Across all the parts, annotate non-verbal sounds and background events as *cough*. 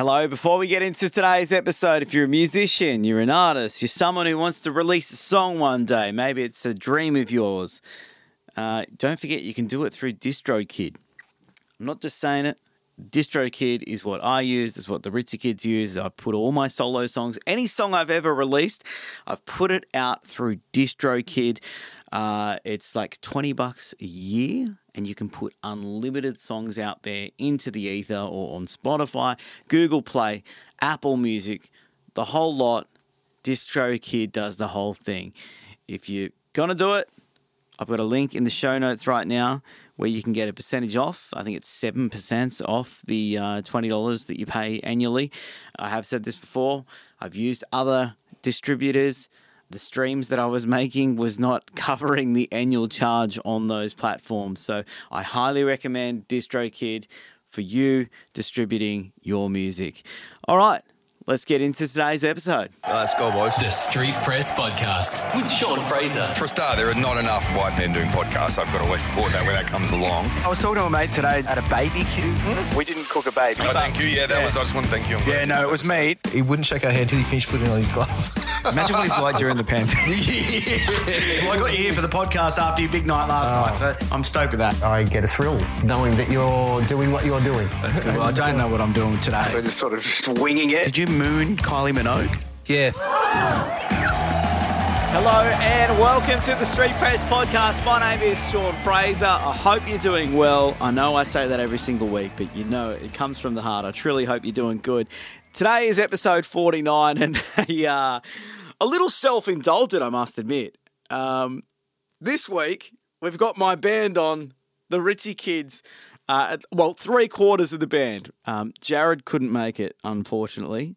Hello. Before we get into today's episode, if you're a musician, you're an artist, you're someone who wants to release a song one day, maybe it's a dream of yours, uh, don't forget you can do it through DistroKid. I'm not just saying it. DistroKid is what I use. It's what the Ritzy Kids use. I put all my solo songs, any song I've ever released, I've put it out through DistroKid. Uh, it's like 20 bucks a year, and you can put unlimited songs out there into the ether or on Spotify, Google Play, Apple Music, the whole lot. DistroKid does the whole thing. If you're gonna do it, I've got a link in the show notes right now where you can get a percentage off. I think it's 7% off the uh, $20 that you pay annually. I have said this before. I've used other distributors. The streams that I was making was not *laughs* covering the annual charge on those platforms. So I highly recommend DistroKid for you distributing your music. All right, let's get into today's episode. Let's go, boys. The Street Press Podcast with Sean Frazer. For a start, there are not enough white men doing podcasts. I've got to always support that when that comes along. I was talking to a mate today at a BBQ. Hmm? We didn't cook a baby. Oh, thank you. Yeah, that was. I just want to thank you. I'm Yeah, no, it was me. He wouldn't shake our hand until he finished putting on his glove. *laughs* Imagine what he's like during the pandemic. *laughs* well, I got you here for the podcast after your big night last night, so oh. I'm stoked with that. I get a thrill knowing that you're doing what you're doing. That's good. Well, I don't know what I'm doing today. We're just sort of just winging it. Did you moon Kylie Minogue? Yeah. Hello and welcome to the Street Press Podcast. My name is Sean Frazer. I hope you're doing well. I know I say that every single week, but you know it comes from the heart. I truly hope you're doing good. Today is episode 49 and *laughs* a, uh, a little self indulgent, I must admit. Um, this week, we've got my band on, the Ritzy Kids. Uh, well, three quarters of the band. Um, Jarrod couldn't make it, unfortunately.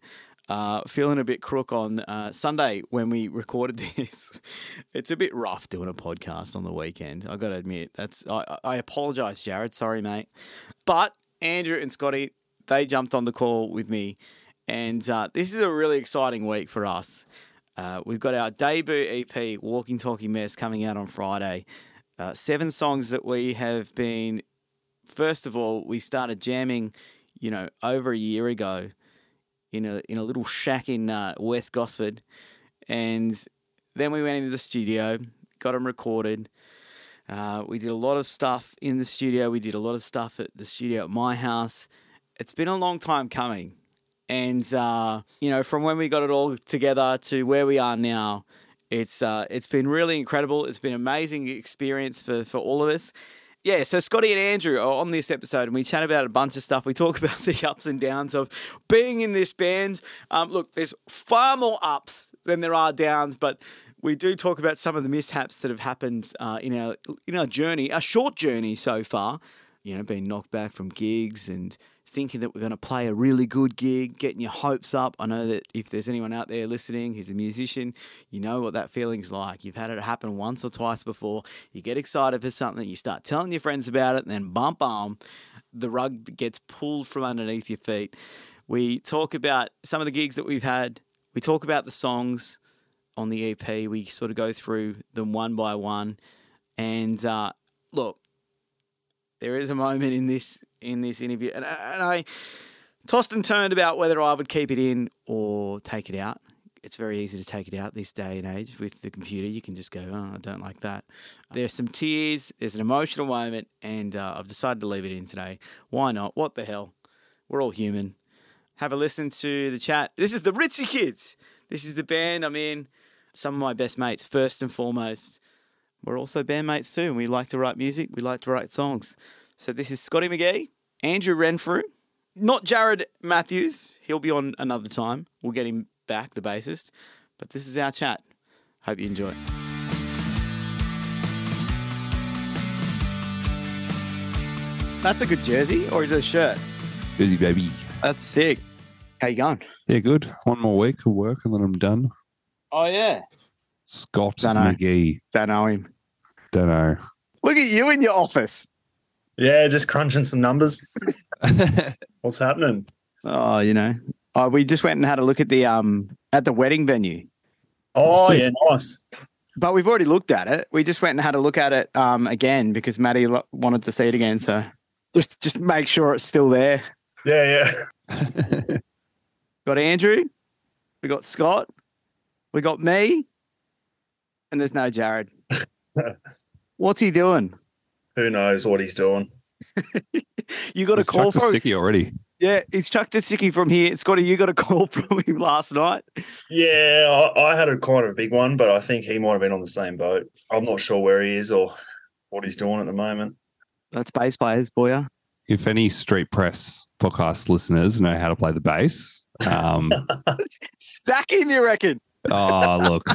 Uh, feeling a bit crook on uh, Sunday when we recorded *laughs* this. it's a bit rough doing a podcast on the weekend. I got to admit, that's I, I apologize, Jarrod. Sorry, mate. But Andrew and Scotty, they jumped on the call with me, and uh, this is a really exciting week for us. Uh, we've got our debut EP, Walking Talking Mess, coming out on Friday. Uh, seven songs that we have been. First of all, we started jamming, you know, over a year ago in a in a little shack in uh, West Gosford, and then we went into the studio, got them recorded. Uh, we did a lot of stuff in the studio. We did a lot of stuff at the studio at my house. It's been a long time coming, and uh, you know, from when we got it all together to where we are now, it's uh, it's been really incredible. It's been an amazing experience for for all of us. Yeah, so Scotty and Andrew are on this episode, and we chat about a bunch of stuff. We talk *laughs* about the ups and downs of being in this band. Um, look, there's far more ups than there are downs, but we do talk about some of the mishaps that have happened uh, in our in our journey, our short journey so far. You know, being knocked back from gigs and thinking that we're going to play a really good gig, getting your hopes up. I know that if there's anyone out there listening who's a musician, you know what that feeling's like. You've had it happen once or twice before. You get excited for something, you start telling your friends about it, and then bump, bump, the rug gets pulled from underneath your feet. We talk about some of the gigs that we've had. We talk about the songs on the EP. We sort of go through them one by one. And uh, look, there is a moment in this in this interview, and, I- and I tossed and turned about whether I would keep it in or take it out. It's very easy to take it out this day and age with the computer. You can just go, "Oh, I don't like that." There's some tears. There's an emotional moment, and uh, I've decided to leave it in today. Why not? What the hell? We're all human. Have a listen to the chat. This is the Ritzy Kids. This is the band I'm in. Some of my best mates, first and foremost. We're also bandmates too, and we like to write music. We like to write songs. So this is Scotty Magee, Andrew Renfrew, not Jarrod Matthews. He'll be on another time. We'll get him back, the bassist. But this is our chat. Hope you enjoy. That's a good jersey, or is it a shirt? Busy baby. That's sick. How you going? Yeah, good. One more week of work and then I'm done. Oh yeah. Scott Dunno. Magee. Don't know him. Don't know. Look at you in your office. Yeah, just crunching some numbers. *laughs* What's happening? Oh, you know. Oh, we just went and had a look at the um at the wedding venue. Oh, yeah, nice. But we've already looked at it. We just went and had a look at it um again because Maddie lo- wanted to see it again. So just just make sure it's still there. Yeah, yeah. *laughs* got Andrew, we got Scott, we got me, and there's no Jarrod. *laughs* What's he doing? Who knows what he's doing? *laughs* You got a call chucked a from sticky already. yeah. He's chucked a sickie from here. Scotty, you got a *laughs* call from him last night. Yeah, I, I had a kind of a big one, but I think he might have been on the same boat. I'm not sure where he is or what he's doing at the moment. That's bass players for you. If any Street Press podcast listeners know how to play the bass, um, *laughs* Sack him, you reckon? oh look,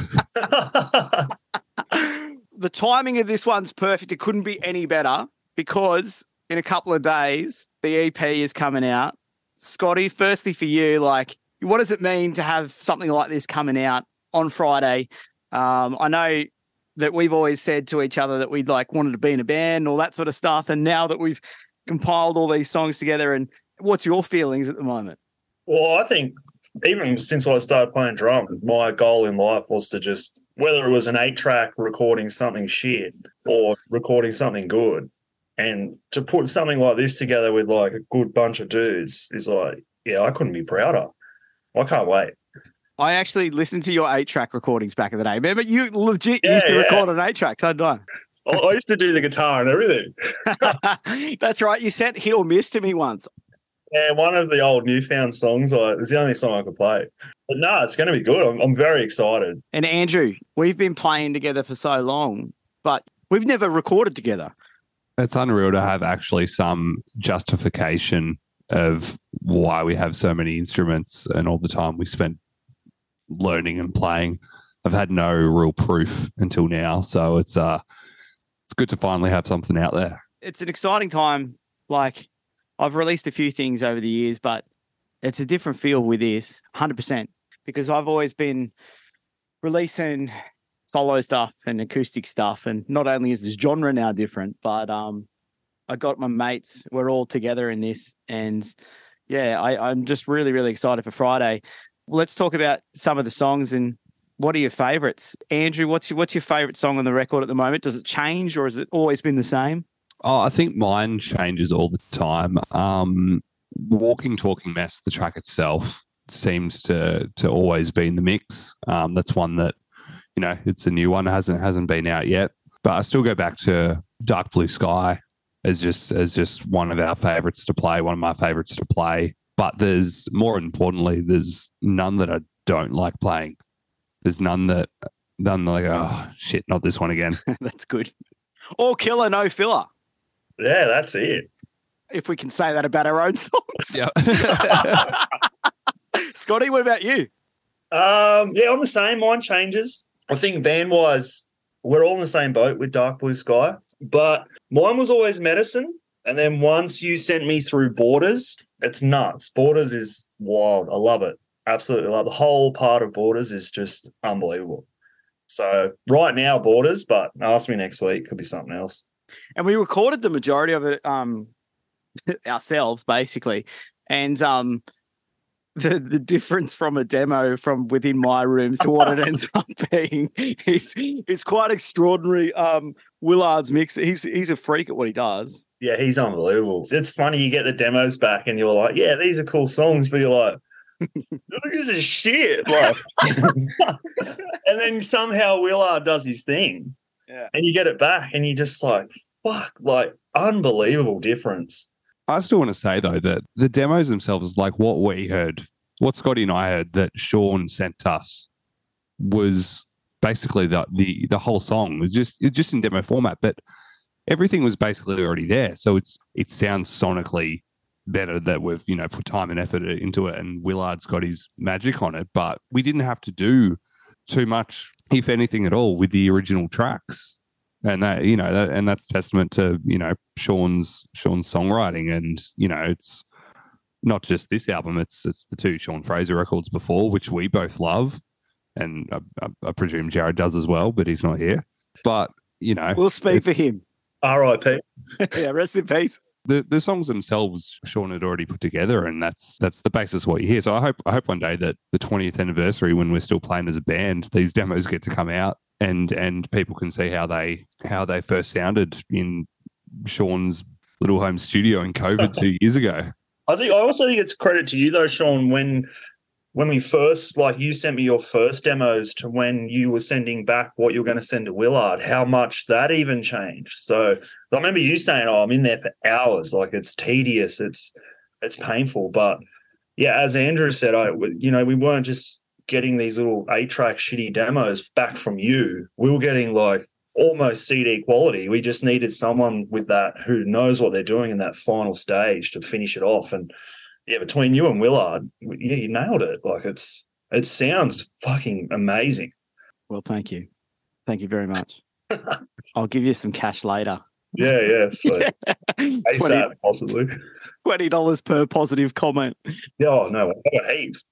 the timing of this one's perfect. It couldn't be any better because in a couple of days, the EP is coming out. Scotty, firstly for you, like, what does it mean to have something like this coming out on Friday? Um, I know that we've always said to each other that we'd like wanted to be in a band and all that sort of stuff. And now that we've compiled all these songs together, and what's your feelings at the moment? Well, I think even since I started playing drums, my goal in life was to just whether it was an eight track recording something shit or recording something good. And to put something like this together with like a good bunch of dudes is like, yeah, I couldn't be prouder. I can't wait. I actually listened to your eight track recordings back in the day. Remember, you legit Yeah, used to yeah. record on eight tracks. I'd done. I, I used to do the guitar and everything. *laughs* That's right. You sent hit or miss to me once. Yeah, one of the old newfound songs, I, it was the only song I could play. But no, it's going to be good. I'm, I'm very excited. And Andrew, we've been playing together for so long, but we've never recorded together. it's unreal to have actually some justification of why we have so many instruments and all the time we spent learning and playing. I've had no real proof until now, so it's uh, it's good to finally have something out there. It's an exciting time. Like I've released a few things over the years, but it's a different feel with this, 100%, because I've always been releasing solo stuff and acoustic stuff. And not only is this genre now different, but um, I got my mates, we're all together in this. And yeah, I, I'm just really, really excited for Friday. Let's talk about some of the songs and what are your favorites? Andrew, what's your, what's your favorite song on the record at the moment? Does it change or has it always been the same? Oh, I think mine changes all the time. Um, Walking Talking Mess, the track itself seems to to always be in the mix. Um, that's one that you know it's a new one it hasn't hasn't been out yet, but I still go back to Dark Blue Sky as just as just one of our favorites to play, one of my favorites to play. But there's more importantly, there's none that I don't like playing. There's none that none like oh shit, not this one again. *laughs* That's good. All killer, no filler. Yeah, that's it. If we can say that about our own *laughs* songs. yeah. *laughs* Scotty, what about you? Um, yeah, I'm the same. Mine changes. I think band wise, we're all in the same boat with Dark Blue Sky, but mine was always medicine. And then once you sent me through Borders, it's nuts. Borders is wild. I love it. Absolutely love it. the whole part of Borders is just unbelievable. So right now, Borders, but ask me next week. Could be something else. And we recorded the majority of it um *laughs* ourselves, basically. And um the the difference from a demo from within my room to what it ends up *laughs* being is is quite extraordinary. Um Willard's mix, he's he's a freak at what he does. Yeah, he's unbelievable. It's funny you get the demos back and you're like, yeah, these are cool songs, but you're like, *laughs* this is shit. Like, and then somehow Willard does his thing, Yeah. and you get it back, and you just like, fuck, like unbelievable difference. I still want to say though that the demos themselves, is like what we heard, what Scotty and I heard that Sean sent us, was basically the the the whole song It was just it's just in demo format, but everything was basically already there. So it's it sounds sonically better that we've you know put time and effort into it, and Willard's got his magic on it. But we didn't have to do too much, if anything at all, with the original tracks and that you know that, and that's testament to you know Sean's Sean's songwriting and you know it's not just this album it's it's the two Sean Frazer records before which we both love and I, I, I presume Jarrod does as well but he's not here but you know We'll speak for him. R.I.P. yeah, rest in peace. The the songs themselves Sean had already put together and that's that's the basis of what you hear. So I hope I hope one day that the 20th anniversary when we're still playing as a band these demos get to come out and and people can see how they how they first sounded in Sean's little home studio in COVID *laughs* two years ago. I think I also think it's credit to you though, Sean, when when we first like you sent me your first demos to when you were sending back what you're going to send to Willard, how much that even changed. So I remember you saying, "Oh, I'm in there for hours. Like it's tedious. It's it's painful." But yeah, as Andrew said, I you know we weren't just getting these little eight track shitty demos back from you. We were getting like almost CD quality. We just needed someone with that who knows what they're doing in that final stage to finish it off. And yeah, between you and Willard, yeah, you nailed it. Like it's it sounds fucking amazing. Well, thank you. Thank you very *laughs* much. I'll give you some cash later. Yeah, yeah, sweet. *laughs* ASAP, possibly. Twenty dollars per positive comment. Yeah, oh, no, heaps.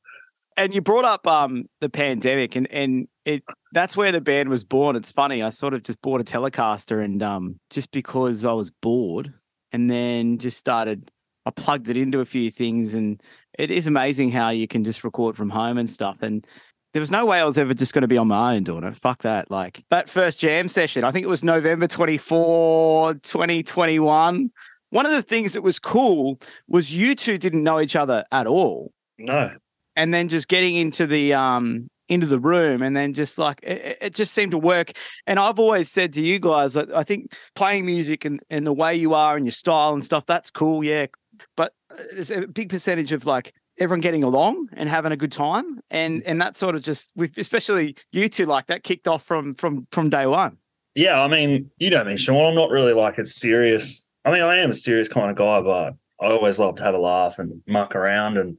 And you brought up um the pandemic, and and it that's where the band was born. It's funny. I sort of just bought a Telecaster, and um just because I was bored, and then just started. I plugged it into a few things, and it is amazing how you can just record from home and stuff. And there was no way I was ever just going to be on my own doing it. Fuck that. Like that first jam session, I think it was November 24, 2021. One of the things that was cool was you two didn't know each other at all. No. And then just getting into the um into the room and then just like it, it just seemed to work. And I've always said to you guys, that I think playing music and, and the way you are and your style and stuff, that's cool, yeah. But uh, there's a big percentage of like everyone getting along and having a good time and mm. and that sort of just with especially you two like that kicked off from from from day one. Yeah i mean you know me sean i'm not really like a serious i mean i am a serious kind of guy but i always love to have a laugh and muck around and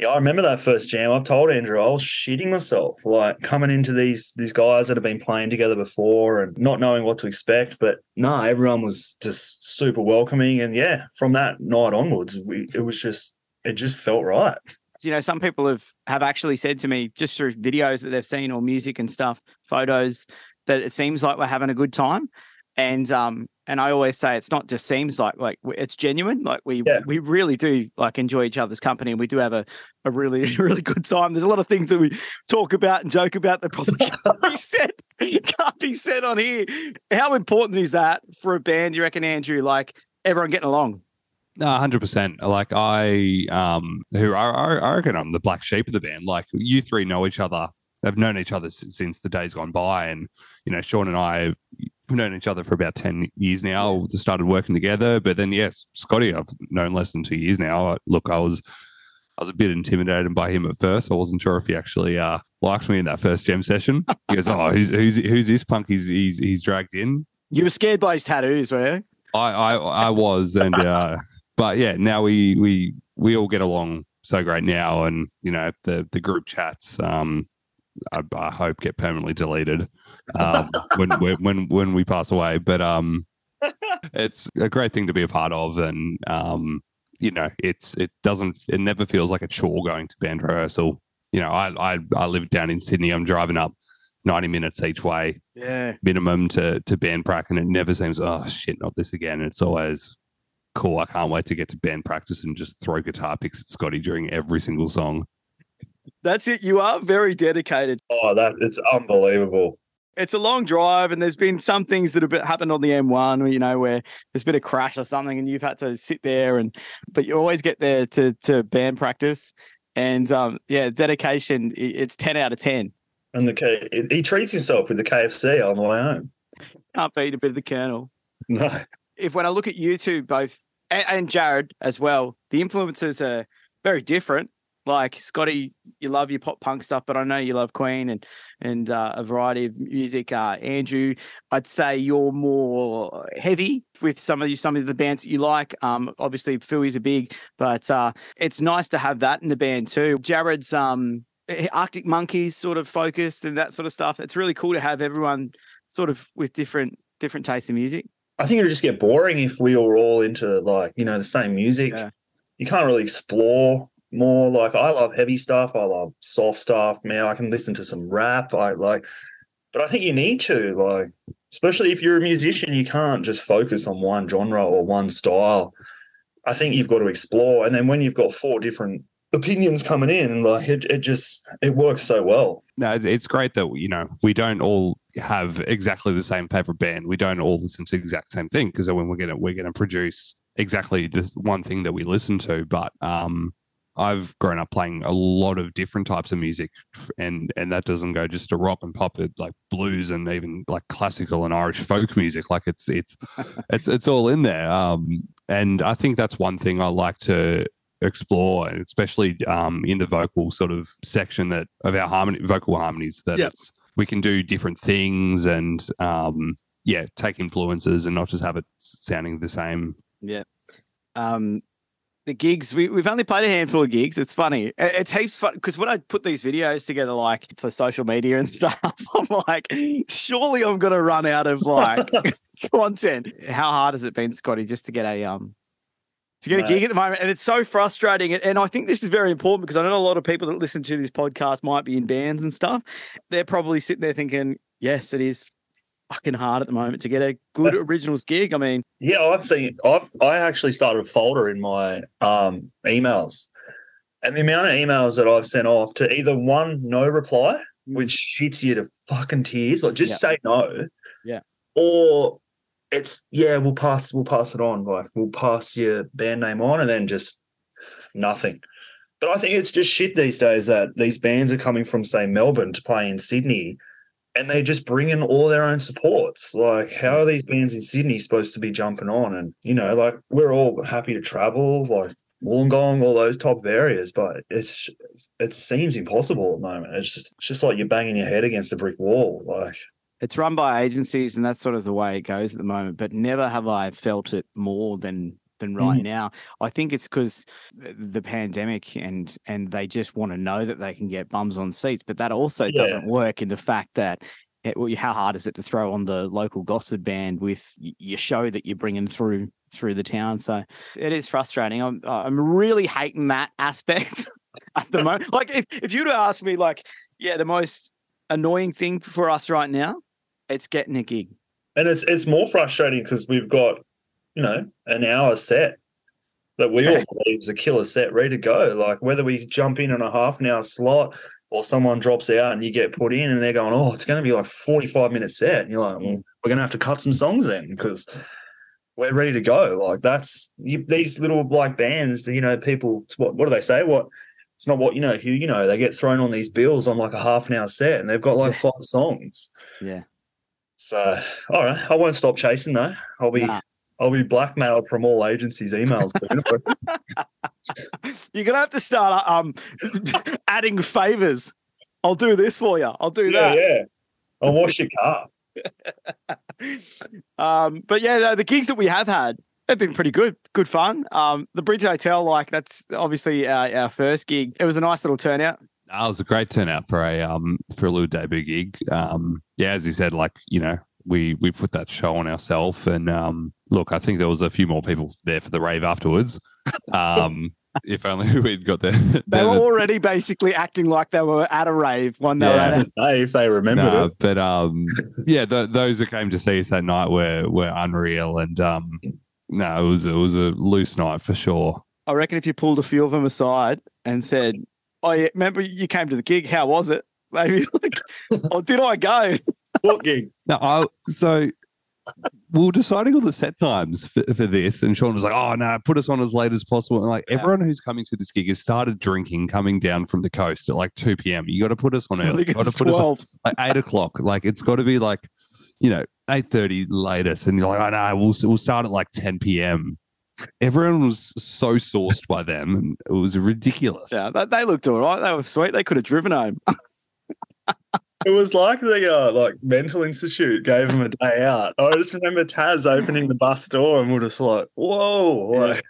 yeah i remember that first jam i've told andrew i was shitting myself like coming into these these guys that have been playing together before and not knowing what to expect but no everyone was just super welcoming and yeah from that night onwards we, it was just it just felt right. You know, some people have have actually said to me just through videos that they've seen or music and stuff, photos, that it seems like we're having a good time. And um and I always say it's not just seems like like it's genuine. Like we Yeah. we really do like enjoy each other's company and we do have a, a really *laughs* really good time. There's a lot of things that we talk about and joke about that probably *laughs* can't be said can't be said on here. How important is that for a band? You reckon, Andrew? Like everyone getting along? No, hundred percent. Like I, um, who I, I I reckon I'm the black sheep of the band. Like you three know each other. They've known each other since the days gone by, and you know, Sean and I have known each other for about ten years now. Started working together, but then yes, Scotty, I've known less than two years now. Look, I was, I was a bit intimidated by him at first. I wasn't sure if he actually uh, liked me in that first jam session. He goes, "Oh, who's who's who's this punk? He's he's he's dragged in." You were scared by his tattoos, were you? I I, I was, and uh, but yeah, now we we we all get along so great now, and you know the the group chats. Um, I, I hope get permanently deleted um, *laughs* when, when when when we pass away. But um, it's a great thing to be a part of, and um, you know, it's it doesn't it never feels like a chore going to band rehearsal. You know, I I I live down in Sydney. I'm driving up ninety minutes each way Yeah. minimum to to band prac, and it never seems oh shit, not this again. It's always cool. I can't wait to get to band practice and just throw guitar picks at Scotty during every single song. That's it. You are very dedicated. Oh, that it's unbelievable. It's a long drive, and there's been some things that have happened on the M1, you know, where there's been a crash or something, and you've had to sit there, and but you always get there to to band practice, and um, yeah, dedication. It's ten out of ten. And the K, he treats himself with the KFC on the way home. Can't beat a bit of the Colonel. No, if when I look at you two both and, and Jared as well, the influences are very different. Like Scotty, you love your pop punk stuff, but I know you love Queen and and uh, a variety of music. Uh, Andrew, I'd say you're more heavy with some of you some of the bands that you like. Um, obviously Philly's a big, but uh, it's nice to have that in the band too. Jarrod's um Arctic Monkeys sort of focused and that sort of stuff. It's really cool to have everyone sort of with different different tastes in music. I think it would just get boring if we were all into like you know the same music. Yeah. You can't really explore more. Like I love heavy stuff. I love soft stuff. Man, I can listen to some rap. I like, but I think you need to like, especially if you're a musician, you can't just focus on one genre or one style. I think you've got to explore, and then when you've got four different opinions coming in, like it, it just it works so well. No, it's, great that you know we don't all have exactly the same favorite band. We don't all listen to the exact same thing because when we're gonna we're gonna produce exactly the one thing that we listen to. But um, I've grown up playing a lot of different types of music, and and that doesn't go just to rock and pop. It like blues and even like classical and Irish folk music. Like it's it's *laughs* it's it's all in there. Um, and I think that's one thing I like to explore, and especially um, in the vocal sort of section that of our harmony vocal harmonies that it's we can do different things and um, yeah, take influences and not just have it sounding the same. Yeah. Um, the gigs we, we've only played a handful of gigs. It's funny. It's heaps fun because when I put these videos together, like for social media and *laughs* stuff, I'm like, surely I'm gonna run out of like *laughs* *laughs* content. How hard has it been, Scotty, just to get a um to get a gig at the moment? And it's so frustrating. And- And I think this is very important because I know a lot of people that listen to this podcast might be in bands and stuff. They're probably sitting there thinking, yes, it is fucking hard at the moment to get a good *laughs* originals gig. I mean, Yeah, I've seen. I've I actually started a folder in my um emails, and the amount of emails that I've sent off to either one no reply, which shits you to fucking tears, like just Yeah. say no, Yeah. or it's yeah, we'll pass, we'll pass it on, like we'll pass your band name on, and then just nothing. But I think it's just shit these days that these bands are coming from say Melbourne to play in Sydney. And they just bring in all their own supports. Like, how are these bands in Sydney supposed to be jumping on? And you know, like we're all happy to travel, like Wollongong, all those top areas, but it's it seems impossible at the moment. It's just it's just like you're banging your head against a brick wall. Like, it's run by agencies and that's sort of the way it goes at the moment but never have i felt it more than than right mm. now i think it's because the pandemic and and they just want to know that they can get bums on seats but that also Yeah. doesn't work in the fact that it, well, how hard is it to throw on the local Gosford band with your show that you're bringing through through the town? So it is frustrating. I'm I'm really hating that aspect *laughs* at the moment. *laughs* Like if, if you were to ask me, like, yeah, the most annoying thing for us right now, it's getting a gig. and it's it's more frustrating because we've got you know an hour set that we all believe is a killer set ready to go. Like whether we jump in on a half an hour slot or someone drops out and you get put in and they're going, oh, it's going to be like forty five minute set. And you're like, well, mm. we're going to have to cut some songs then because we're ready to go. Like that's you, these little like bands. You know, people. What what do they say? What it's not what you know. Who you know? They get thrown on these bills on like a half an hour set and they've got like five songs. Yeah. So, all right, I won't stop chasing though. I'll be Nah. I'll be blackmailed from all agencies' emails. soon. *laughs* You're gonna have to start um *laughs* adding favors. I'll do this for you. I'll do yeah, that. yeah. I'll wash your car. *laughs* um, but yeah, the, the gigs that we have had have been pretty good, good fun. Um, the Bridge Hotel, like that's obviously our, our first gig. It was a nice little turnout. That was a great turnout for a um for a little debut gig. Um, yeah, as you said, like you know, we we put that show on ourselves, and um, look, I think there was a few more people there for the rave afterwards. *laughs* Um, if only *laughs* we'd got there. They were already basically acting like they were at a rave when they were Yeah. at a, if they remember No, it. but um, yeah, th- those that came to see us that night were were unreal, and um, no, it was it was a loose night for sure. I reckon if you pulled a few of them aside and said, "Oh yeah, remember you came to the gig? How was it?" *laughs* Maybe like, "Oh, did I go?" What gig? No, I so we were deciding on the set times for, for this, and Sean was like, "Oh no, put us on as late as possible." And like Yeah. everyone who's coming to this gig has started drinking, coming down from the coast at like two p.m. You got to put us on early. got to put us on like eight o'clock. Like it's got to be like, you know, eight thirty latest, and you're like, "Oh no, we'll we'll start at like ten p.m." Everyone was so sourced by them, and it was ridiculous. Yeah, they, they looked all right. They were sweet. They could have driven home. *laughs* It was like the uh, like mental institute gave him a day out. I just remember Taz opening the bus door and we're just like, whoa, like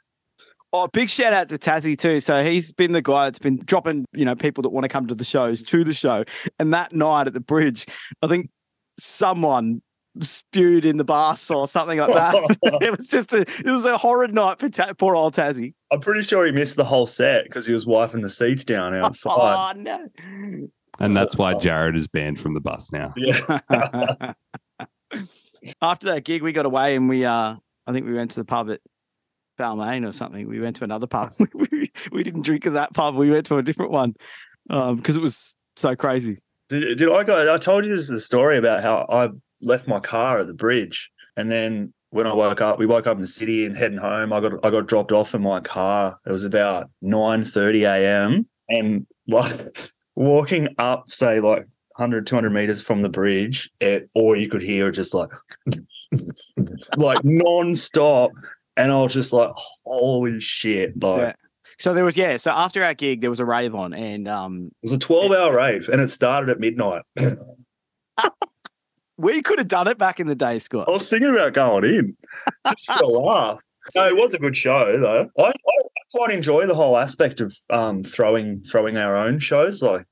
Oh, big shout out to Tazzy too. So he's been the guy that's been dropping, you know, people that want to come to the shows to the show. And that night at the bridge, I think someone spewed in the bus or something like that. *laughs* *laughs* it was just a, it was a horrid night for ta- poor old Tazzy. I'm pretty sure he missed the whole set because he was wiping the seats down *laughs* outside. Oh no! And that's why Jarrod is banned from the bus now. yeah. *laughs* After that gig, we got away and we, uh, I think we went to the pub at Balmain or something. We went to another pub. *laughs* we, we didn't drink at that pub. We went to a different one because it was so crazy. Did, did I go? I told you this is the story about how I left my car at the bridge and then when I woke up, we woke up in the city and heading home. I got I got dropped off in my car. It was about nine thirty a.m. and *laughs* like walking up, say like 100, 200 meters from the bridge, it, all you could hear just like *laughs* like non-stop. And I was just like, holy shit. Like Yeah. So there was yeah. So after our gig, there was a rave on, and um, it was a 12 hour rave and it started at midnight. *laughs* we could have done it back in the day, Scott. I was thinking about going in just for a laugh. No, it was a good show though. I, I quite enjoy the whole aspect of um, throwing throwing our own shows, like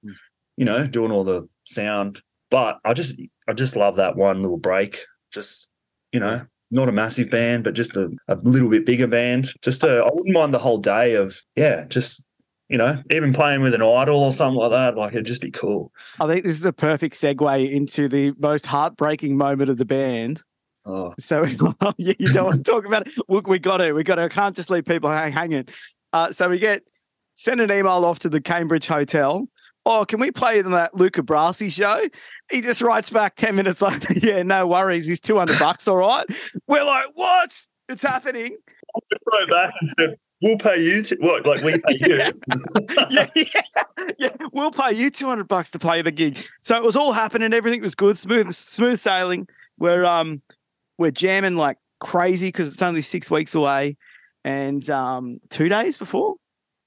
you know, doing all the sound. But I just I just love that one little break. Just you know, not a massive band, but just a, a little bit bigger band. Just a, I wouldn't mind the whole day of yeah, just you know, even playing with an idol or something like that. Like it'd just be cool. I think this is a perfect segue into the most heartbreaking moment of the band. Oh, So *laughs* yeah, you don't want to talk about it. Look, we got to, we got to. I can't just leave people hang, hanging. Uh, so we get send an email off to the Cambridge Hotel. Oh, can we play in that Luca Brasi show? He just writes back ten minutes *laughs* later. Yeah, no worries. He's two hundred bucks. All right. We're like, what? It's happening. just wrote back and said, "We'll pay you." To, what? Like we pay you? *laughs* yeah, yeah, yeah. We'll pay you two hundred bucks to play the gig. So it was all happening. Everything was good, smooth, smooth sailing. We're um, we're jamming like crazy because it's only six weeks away, and um, two days before,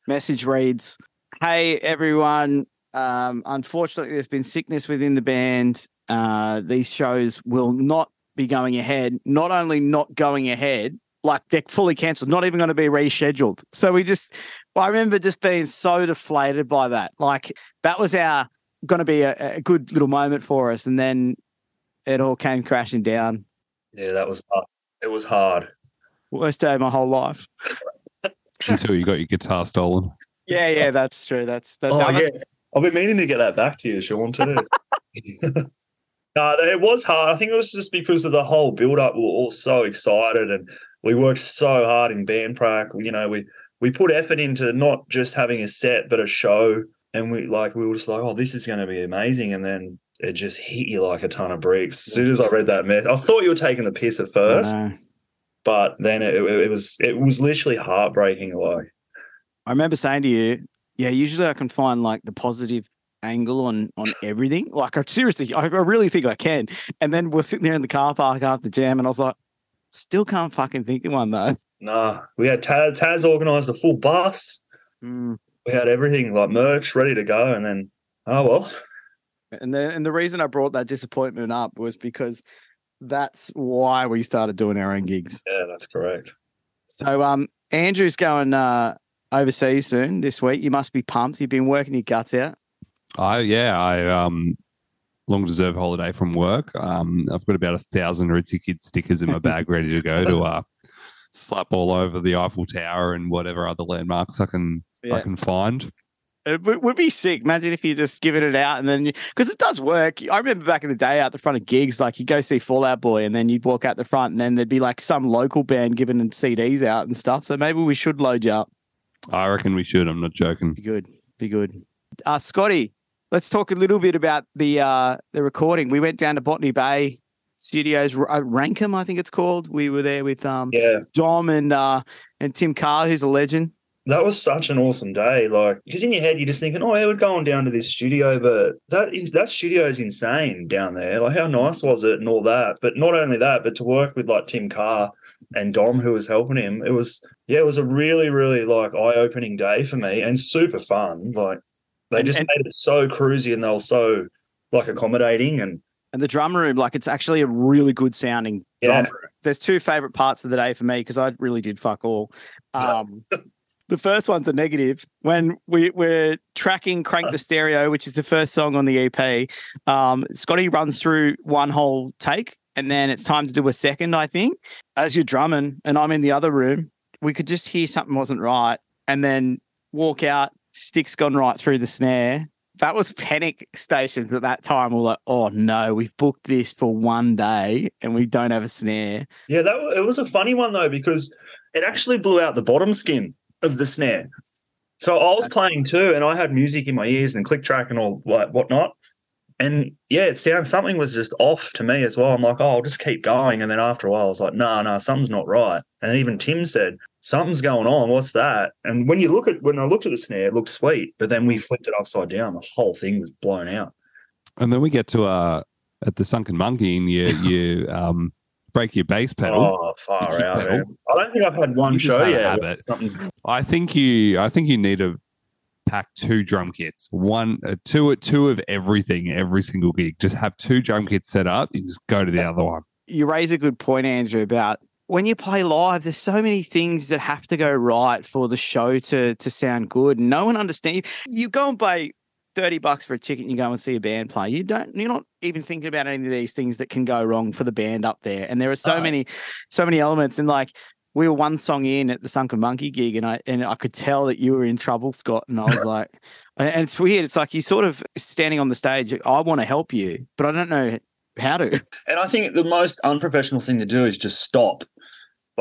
message reads, "Hey everyone, um, unfortunately there's been sickness within the band. Uh, these shows will not be going ahead. Not only not going ahead." Like they're fully cancelled, not even going to be rescheduled. So we just I remember just being so deflated by that. Like that was our going to be a, a good little moment for us, and then it all came crashing down. Yeah, that was hard. It was hard. Worst day of my whole life. *laughs* *laughs* until you got your guitar stolen. Yeah, yeah, that's true. That's that. Oh, that- that's- yeah. I've been meaning to get that back to you, Sean, too. *laughs* no, it was hard. I think it was just because of the whole build up. We were all so excited and we worked so hard in band prac. You know, we we put effort into not just having a set, but a show. And we like we were just like, oh, this is going to be amazing. And then it just hit you like a ton of bricks. As soon as I read that myth, I thought you were taking the piss at first, but then it, it was it was literally heartbreaking. Like, I remember saying to you, yeah, usually I can find like the positive angle on on everything. Like I seriously, I, I really think I can. And then we're sitting there in the car park after jam, and I was like, still can't fucking think of one though. nah, we had Taz, Taz organised a full bus. Mm. we had everything like merch ready to go, and then oh well, And the and the reason I brought that disappointment up was because that's why we started doing our own gigs. yeah, that's correct. So um Andrew's going uh overseas soon this week. You must be pumped. You've been working your guts out. I yeah, I um long deserved holiday from work. Um, I've got about a thousand Ritzy Kid stickers in my *laughs* bag ready to go to uh slap all over the Eiffel Tower and whatever other landmarks I can I can find. It would, would be sick. Imagine if you just given it out and then because it does work. I remember back in the day out the front of gigs, like you go see Fall Out Boy and then you'd walk out the front and then there'd be like some local band giving them CDs out and stuff. So maybe we should load you up. I reckon we should. I'm not joking. Be good. Be good. Uh, Scotty, let's talk a little bit about the uh, the recording. We went down to Botany Bay Studios, uh, Rankham, I think it's called. We were there with um, Yeah, Dom and uh, and Tim Carr, who's a legend. That was such an awesome day. Like, because in your head you're just thinking, oh, yeah, we're going down to this studio, but that is- that studio is insane down there. Like, how nice was it and all that? But not only that, but to work with like Tim Carr and Dom, who was helping him, it was yeah, it was a really, really like eye opening day for me and super fun. Like, they just and- made it so cruisy and they were so like accommodating and And the drum room, like it's actually a really good sounding yeah. drum room. There's two favorite parts of the day for me because I really did fuck all. *laughs* Um, the first one's a negative. When we, we're tracking *laughs* Crank the Stereo, which is the first song on the EP, um, Scotty runs through one whole take and then it's time to do a second, I think. As you're drumming and I'm in the other room, we could just hear something wasn't right and then walk out, sticks gone right through the snare. That was panic stations at that time. We're like, oh no, we've booked this for one day and we don't have a snare. Yeah, that it was a funny one though because it actually blew out the bottom skin of the snare. So I was playing too, and I had music in my ears and click track and all like whatnot. And yeah, it sounds something was just off to me as well. I'm like, oh, I'll just keep going. And then after a while, I was like, no, nah, no, nah, something's not right. And even Tim said, something's going on. What's that? And when you look at when I looked at the snare, it looked sweet. But then we flipped it upside down. The whole thing was blown out. And then we get to uh at the sunken monkey and you you um break your bass pedal. Oh, far out. pedal. I don't think I've had one You show had yet. habit. I think you I think you need to pack two drum kits. One uh, two two of everything every single gig. Just have two drum kits set up and just go to the other one. you raise a good point, Andrew, about when you play live, there's so many things that have to go right for the show to to sound good. No one understands. You go and pay 30 bucks for a ticket and you go and see a band play. You don't you're not even thinking about any of these things that can go wrong for the band up there. And there are so No. many, so many elements. And like we were one song in at the Sunken Monkey gig, and I and I could tell that you were in trouble, Scott. And I was like, *laughs* and and it's weird. It's like you sort of standing on the stage. I want to help you, but I don't know how to. And I think the most unprofessional thing to do is just stop.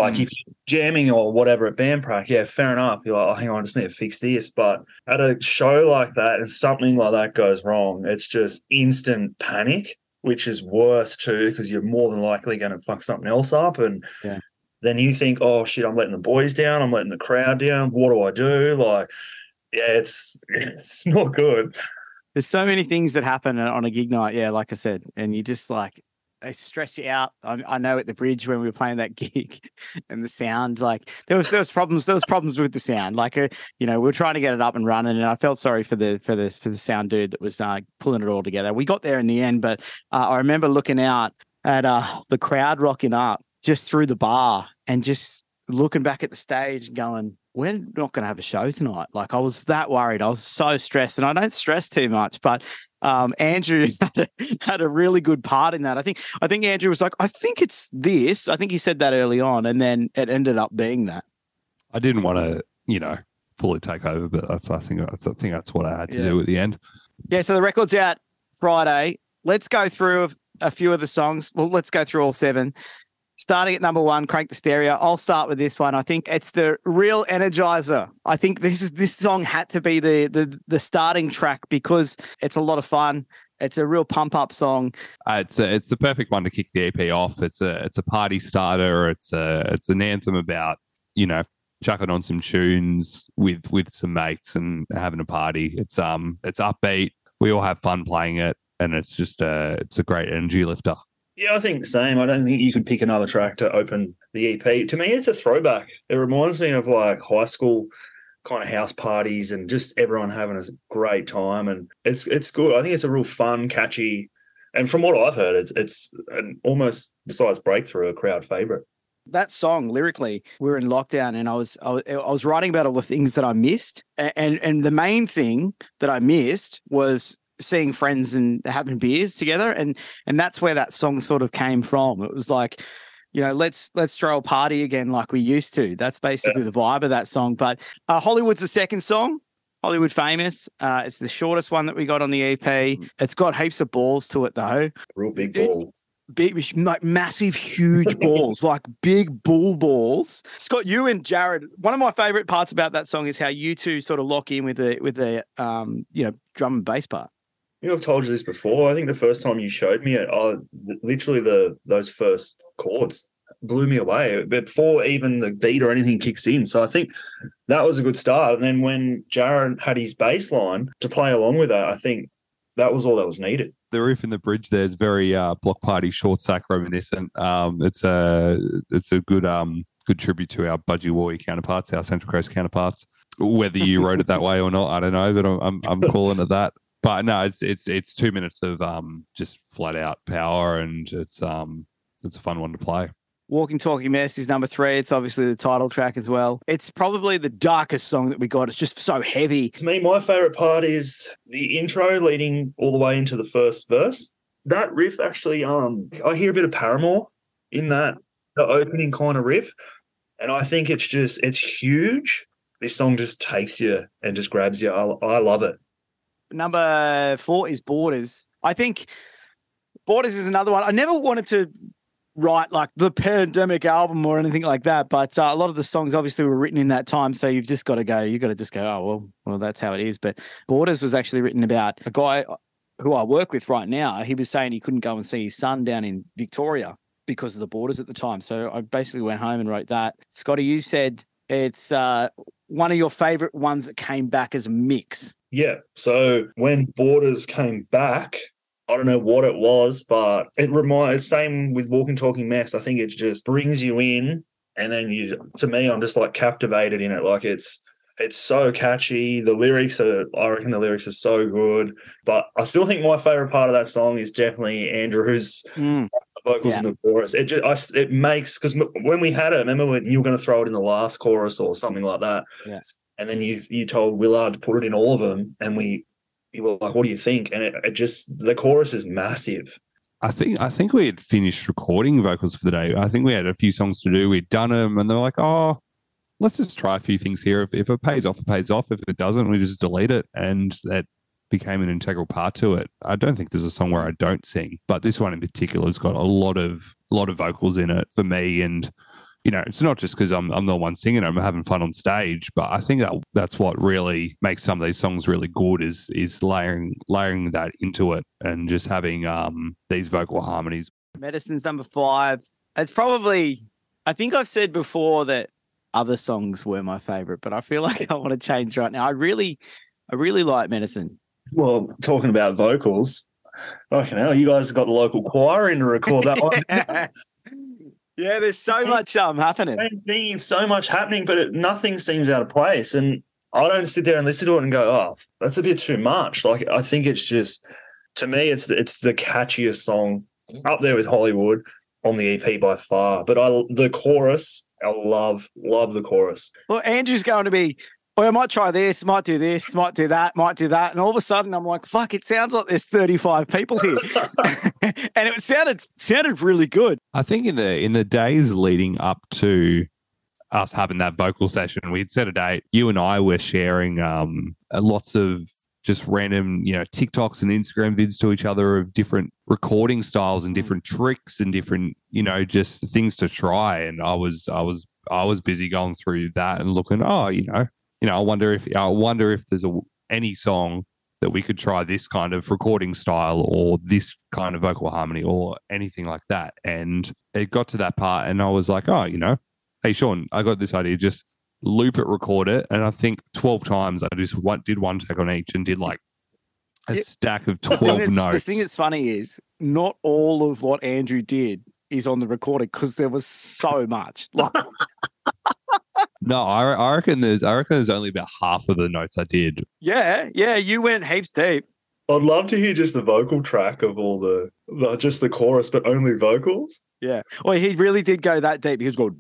Like Mm. if you're jamming or whatever at band prac, yeah, fair enough. You're like, oh, hang on, I just need to fix this. But at a show like that and something like that goes wrong, it's just instant panic, which is worse too, because you're more than likely going to fuck something else up. And Yeah. then you think, oh shit, I'm letting the boys down, I'm letting the crowd down. What do I do? Like, yeah, it's *laughs* it's not good. There's so many things that happen on a gig night. Yeah, like I said, and you just like they stress you out. I, I know at the bridge when we were playing that *laughs* gig, and the sound like there was there was problems. There was problems with the sound. Like uh, you know we were trying to get it up and running, and I felt sorry for the for the for the sound dude that was uh, pulling it all together. We got there in the end, but uh, I remember looking out at uh, the crowd rocking up just through the bar and just looking back at the stage and going, we're not going to have a show tonight. Like I was that worried. I was so stressed, and I don't stress too much, but um, Andrew *laughs* had a, had a really good part in that. I think I think Andrew was like, I think it's this. I think he said that early on, and then it ended up being that. I didn't want to, you know, fully take over, but that's I think that's I think that's what I had to Yeah. do at the end. Yeah. So the record's out Friday. Let's go through a, a few of the songs. Well, let's go through all seven. Starting at number one, crank the stereo. I'll start with this one. I think it's the real energizer. I think this is this song had to be the the the starting track because it's a lot of fun. It's a real pump up song. Uh, it's a, it's the perfect one to kick the EP off. It's a it's a party starter. It's a it's an anthem about you know chucking on some tunes with with some mates and having a party. It's um it's upbeat. We all have fun playing it, and it's just a it's a great energy lifter. Yeah, I think the same. I don't think you could pick another track to open the EP. To me, it's a throwback. It reminds me of like high school kind of house parties and just everyone having a great time. And it's it's good. I think it's a real fun, catchy, and from what I've heard, it's it's an almost besides breakthrough a crowd favorite. that song lyrically we were in lockdown and I was, I was I was writing about all the things that I missed and and the main thing that I missed was seeing friends and having beers together and and that's where that song sort of came from it was like you know let's let's throw a party again like we used to that's basically the vibe of that song but uh, Hollywood's the second song Hollywood famous uh, it's the shortest one that we got on the EP it's got heaps of balls to it though Real big balls. big, like massive, huge *laughs* balls, like big bull balls. Scott, you and Jarrod. One of my favorite parts about that song is how you two sort of lock in with the with the um you know drum and bass part. You know, I've told you this before. I think the first time you showed me it, I, literally the those first chords blew me away before even the beat or anything kicks in. So I think that was a good start. And then when Jarrod had his bass line to play along with that, I think that was all that was needed. The roof in the bridge there is very uh, block party Short Stack reminiscent. Um, it's a it's a good um good tribute to our Budgewoi counterparts, our Central Coast counterparts. Whether you wrote it that *laughs* way or not, I don't know, but I'm I'm, I'm calling it that. But no, it's it's it's two minutes of um just flat out power, and it's um it's a fun one to play. Walking Talking Mess is number three. It's obviously the title track as well. It's probably the darkest song that we got. It's just so heavy. To me, my favorite part is the intro leading all the way into the first verse. That riff actually, um, I hear a bit of Paramore in that the opening kind of riff, and I think it's just it's huge. This song just takes you and just grabs you. I, I love it. Number four is Borders. I think Borders is another one. I never wanted to write like the pandemic album or anything like that, but uh, a lot of the songs obviously were written in that time. So you've just got to go, you've got to just go, oh, well, well, that's how it is. But Borders was actually written about a guy who I work with right now, he was saying he couldn't go and see his son down in Victoria because of the borders at the time. So I basically went home and wrote that. Scotty, you said it's uh, one of your favorite ones that came back as a mix. Yeah. So when Borders came back, I don't know what it was, but it reminds same with Walking Talking Mess. I think it just brings you in and then you to me, I'm just like captivated in it. Like it's it's so catchy. The lyrics are I reckon the lyrics are so good. But I still think my favorite part of that song is definitely Andrew's Mm. Vocals Yeah. in the chorus. It just I s it makes because when we had it, remember when you were going to throw it in the last chorus or something like that. Yeah. And then you you told Willard to put it in all of them, and we you were like, "What do you think?" And it, it just the chorus is massive. I think I think we had finished recording vocals for the day. I think we had a few songs to do. We'd done them, and they're like, "Oh, let's just try a few things here. If, if it pays off, it pays off. If it doesn't, we just delete it." And that became an integral part to it. I don't think there's a song where I don't sing, but this one in particular has got a lot of lot of vocals in it for me. And you know, it's not just because I'm I'm the one singing. I'm having fun on stage, but I think that that's what really makes some of these songs really good is is layering layering that into it and just having um these vocal harmonies. Medicine's number five. It's probably, I think I've said before that other songs were my favorite, but I feel *laughs* like I want to change right now. I really, I really like Medicine. Well, talking about vocals, fucking hell, you guys got the local choir in to record that one. *laughs* yeah, there's so much um happening. Same thing, so much happening, but it, nothing seems out of place. And I don't sit there and listen to it and go, "Oh, that's a bit too much." Like I think it's just, to me, it's it's the catchiest song up there with Hollywood on the EP by far. But I the chorus, I love love the chorus. Well, Andrew's going to be, well, I might try this, might do this, might do that, might do that. And all of a sudden I'm like, fuck, it sounds like there's 35 people here. *laughs* and it sounded sounded really good. I think in the in the days leading up to us having that vocal session, we'd set a date. You and I were sharing um, lots of just random, you know, TikToks and Instagram vids to each other of different recording styles and different tricks and different, you know, just things to try. And I was, I was, I was busy going through that and looking. Oh, you know, you know, I wonder if I wonder if there's a any song that we could try this kind of recording style or this kind of vocal harmony or anything like that. And it got to that part, and I was like, oh, you know, hey, Sean, I got this idea. Just loop it, record it. And I think 12 times I just one, did one take on each and did like a stack of 12 that's- notes. The thing that's funny is not all of what Andrew did is on the recording because there was so much. *laughs* Like, no, I, I reckon there's I reckon there's only about half of the notes I did. yeah, yeah, you went heaps deep. I'd love to hear just the vocal track of all the, the just the chorus, but only vocals. Yeah. Well, he really did go that deep. He was going,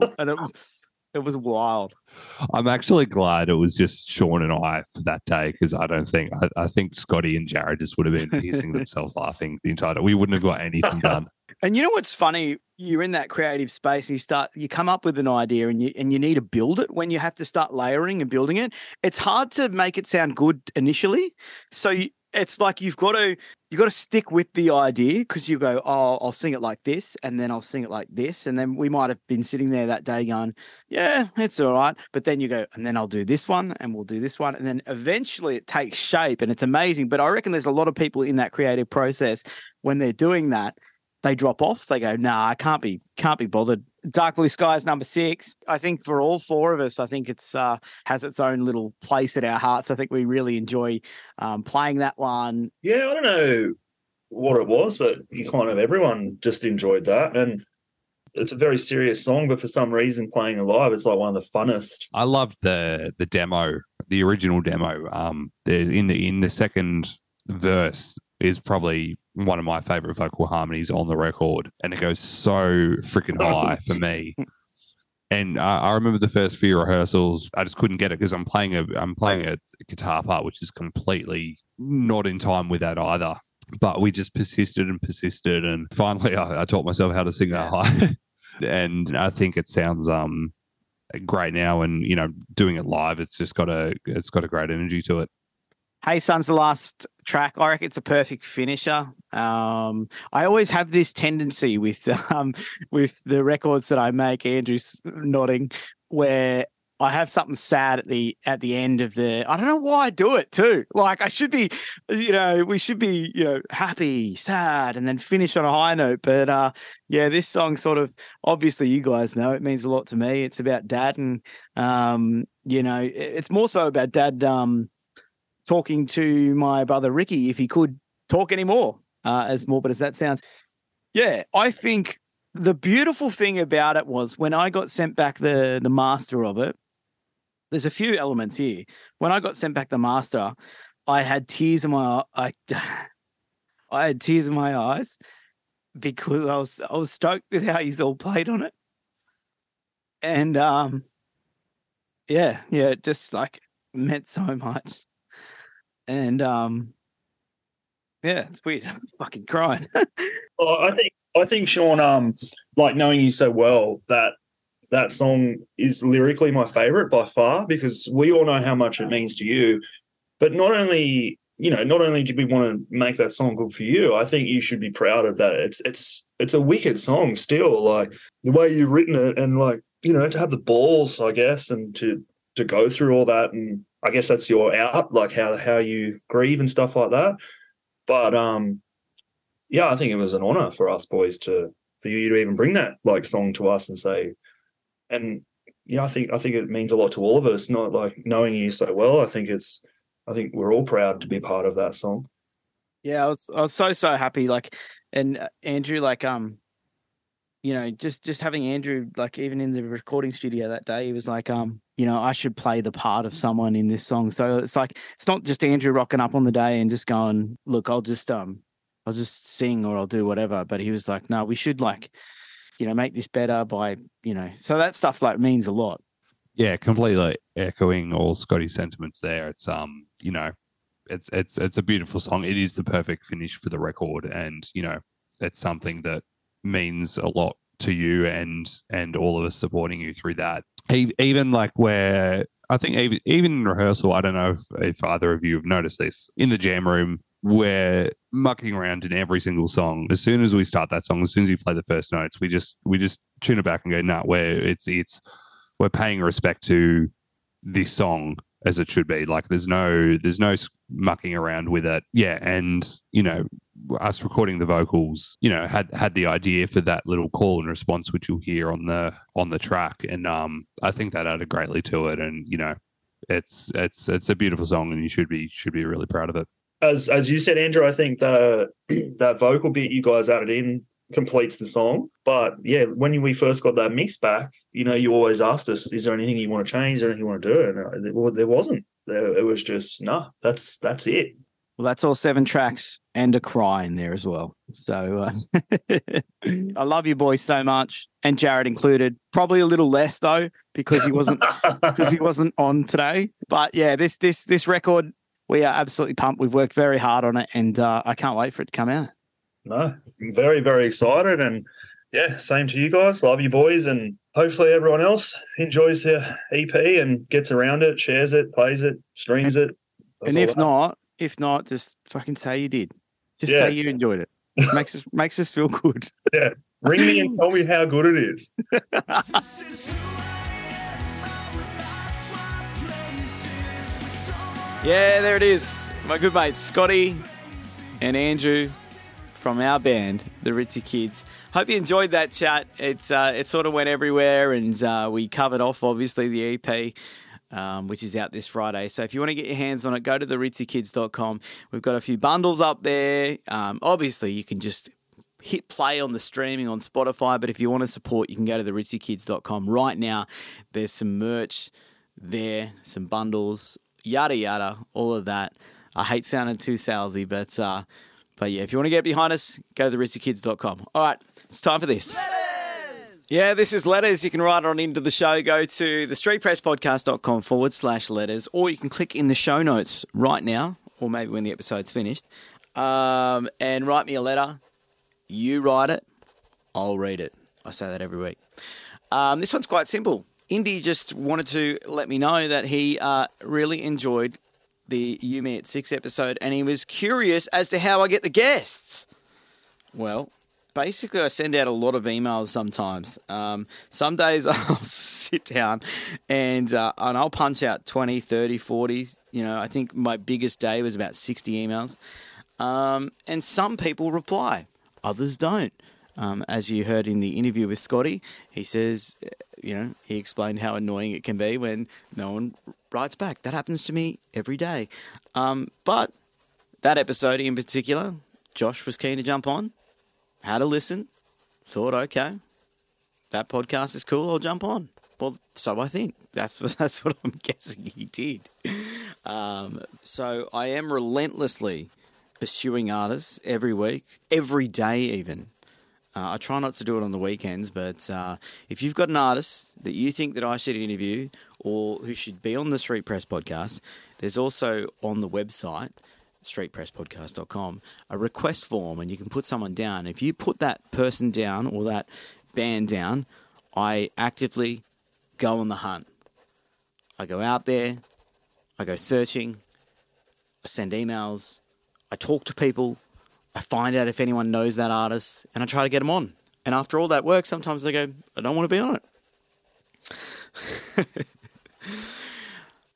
*laughs* and it was it was wild. I'm actually glad it was just Sean and I for that day because I don't think I, I think Scotty and Jarrod just would have been pissing *laughs* themselves laughing the entire time. We wouldn't have got anything done. And you know what's funny? You're in that creative space. And you start, you come up with an idea, and you and you need to build it. When you have to start layering and building it, it's hard to make it sound good initially. So you, it's like you've got to you got to stick with the idea because you go, oh, I'll sing it like this, and then I'll sing it like this, and then we might have been sitting there that day going, yeah, it's all right. But then you go, and then I'll do this one, and we'll do this one, and then eventually it takes shape, and it's amazing. But I reckon there's a lot of people in that creative process when they're doing that they drop off. They go, nah, I can't be can't be bothered. Dark Blue Sky is number six. I think for all four of us, I think it's uh, has its own little place in our hearts. I think we really enjoy um, playing that one. Yeah, I don't know what it was, but you kind of everyone just enjoyed that. And it's a very serious song, but for some reason playing it live, it's like one of the funnest. I love the the demo, the original demo. Um, there's in the in the second verse is probably one of my favorite vocal harmonies on the record, and it goes so freaking *laughs* high for me. And I, I remember the first few rehearsals, I just couldn't get it because I'm playing a I'm playing a guitar part which is completely not in time with that either. But we just persisted and persisted, and finally *laughs* I, I taught myself how to sing that high. *laughs* and I think it sounds um great now and you know doing it live it's just got a it's got a great energy to it Hey Sun's the last track. I reckon it's a perfect finisher. Um, I always have this tendency with *laughs* um, with the records that I make. Andrew's nodding, where I have something sad at the at the end of the. I don't know why I do it too. Like I should be, you know, we should be, you know, happy, sad, and then finish on a high note. But uh, yeah, this song sort of obviously you guys know it means a lot to me. It's about dad, and um, you know, it's more so about dad um talking to my brother Ricky if he could talk anymore. Uh, as morbid as that sounds, yeah, I think the beautiful thing about it was when I got sent back the the master of it. There's a few elements here. When I got sent back the master, I had tears in my I, *laughs* I had tears in my eyes because I was I was stoked with how he's all played on it, and um, yeah, yeah, it just like meant so much, and um, yeah, it's weird. *laughs* I'm fucking crying. *laughs* Well, I think I think Sean, um, like knowing you so well, that that song is lyrically my favorite by far because we all know how much it means to you. But not only, you know, not only did we want to make that song good for you, I think you should be proud of that. It's it's it's a wicked song still, like the way you've written it, and like you know to have the balls, I guess, and to to go through all that, and I guess that's your out, like how how you grieve and stuff like that. But um, yeah, I think it was an honor for us boys to for you to even bring that like song to us and say, and yeah, I think I think it means a lot to all of us. Not like knowing you so well. I think it's I think we're all proud to be part of that song. Yeah, I was I was so so happy. Like, and uh, Andrew, like, um, you know, just just having Andrew, like, even in the recording studio that day, he was like, um, you know, I should play the part of someone in this song. So it's like it's not just Andrew rocking up on the day and just going, look, I'll just um, I'll just sing or I'll do whatever. But he was like, no, we should like, you know, make this better by, you know, so that stuff like means a lot. Yeah, completely echoing all Scotty's sentiments there. It's um, you know, it's it's it's a beautiful song. It is the perfect finish for the record, and you know, it's something that means a lot to you and and all of us supporting you through that. Even like where I think even even in rehearsal, I don't know if, if either of you have noticed this in the jam room. We're mucking around in every single song. As soon as we start that song, as soon as you play the first notes, we just we just tune it back and go, "No, where it's it's we're paying respect to this song as it should be. Like there's no there's no mucking around with it. Yeah, and you know us recording the vocals, you know, had had the idea for that little call and response which you'll hear on the on the track, and um, I think that added greatly to it. And you know, it's it's it's a beautiful song, and you should be should be really proud of it. As as you said, Andrew, I think the *clears throat* that vocal bit you guys added in completes the song. But yeah, when we first got that mix back, you know, you always asked us, "Is there anything you want to change? Is there anything you want to do?" And uh, there- well, there wasn't. There, it was just no. that's that's it. Well, that's all seven tracks and a cry in there as well. So uh, *laughs* I love you boys so much, and Jarrod included. Probably a little less though because he wasn't *laughs* because he wasn't on today. But yeah, this this this record, we are absolutely pumped. We've worked very hard on it, and uh, I can't wait for it to come out. No, I'm very very excited, and yeah, same to you guys. Love you boys, and hopefully everyone else enjoys the EP and gets around it, shares it, plays it, streams it. That's and if that. not, if not, just fucking say you did. Just Yeah. say you enjoyed it. makes us makes us feel good. Yeah. Ring me and tell me how good it is. *laughs* Yeah, there it is. My good mates Scotty and Andrew from our band, the Ritzy Kids. Hope you enjoyed that chat. It's uh, it sort of went everywhere, and uh, we covered off obviously the EP. Um, which is out this Friday. So if you want to get your hands on it, go to the ritzykids.com. We've got a few bundles up there. Um, obviously, you can just hit play on the streaming on Spotify, but if you want to support, you can go to the ritzykids.com right now. There's some merch there, some bundles, yada yada, all of that. I hate sounding too salesy, but uh, but yeah, if you want to get behind us, go to the ritzykids.com. All right, it's time for this. Yeah, this is letters. You can write it on into the show. Go to the streetpresspodcast.com forward slash letters, or you can click in the show notes right now, or maybe when the episode's finished, um, and write me a letter. You write it, I'll read it. I say that every week. Um, this one's quite simple. Indy just wanted to let me know that he uh, really enjoyed the You Me at Six episode, and he was curious as to how I get the guests. Well, basically I send out a lot of emails sometimes. Um, some days *laughs* I'll sit down and uh, and I'll punch out 20, 30, 40. You know, I think my biggest day was about 60 emails. Um, and some people reply, others don't. Um, as you heard in the interview with Scotty, he says, uh, you know, he explained how annoying it can be when no one writes back. That happens to me every day. Um, but that episode in particular, Josh was keen to jump on, had a listen, thought, okay, that podcast is cool. I'll jump on. Well, so I think that's *laughs* that's what I'm guessing he did. Um, so I am relentlessly pursuing artists every week, every day, even. Uh, I try not to do it on the weekends, but uh, if you've got an artist that you think that I should interview or who should be on the Street Press podcast, there's also on the website streetpresspodcast.com a request form and you can put someone down. If you put that person down or that band down, I actively go on the hunt. I go out there, I go searching, I send emails, I talk to people, I find out if anyone knows that artist, and I try to get them on. And after all that work, sometimes they go, I don't want to be on it. *laughs*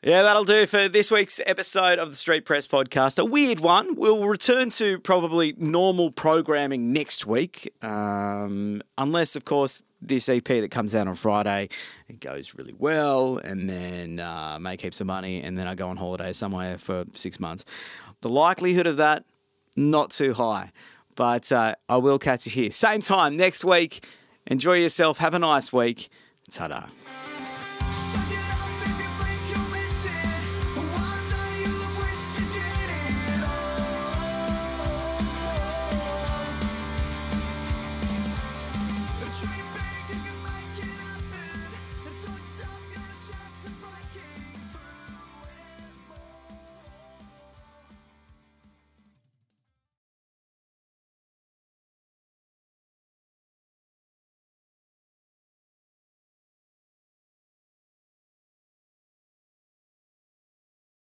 Yeah, that'll do for this week's episode of the Street Press Podcast. A weird one. We'll return to probably normal programming next week, um, unless, of course, this EP that comes out on Friday it goes really well, and then uh, make heaps of money, and then I go on holiday somewhere for six months. The likelihood of that, not too high, but uh, I will catch you here. Same time next week. Enjoy yourself. Have a nice week. Ta-da.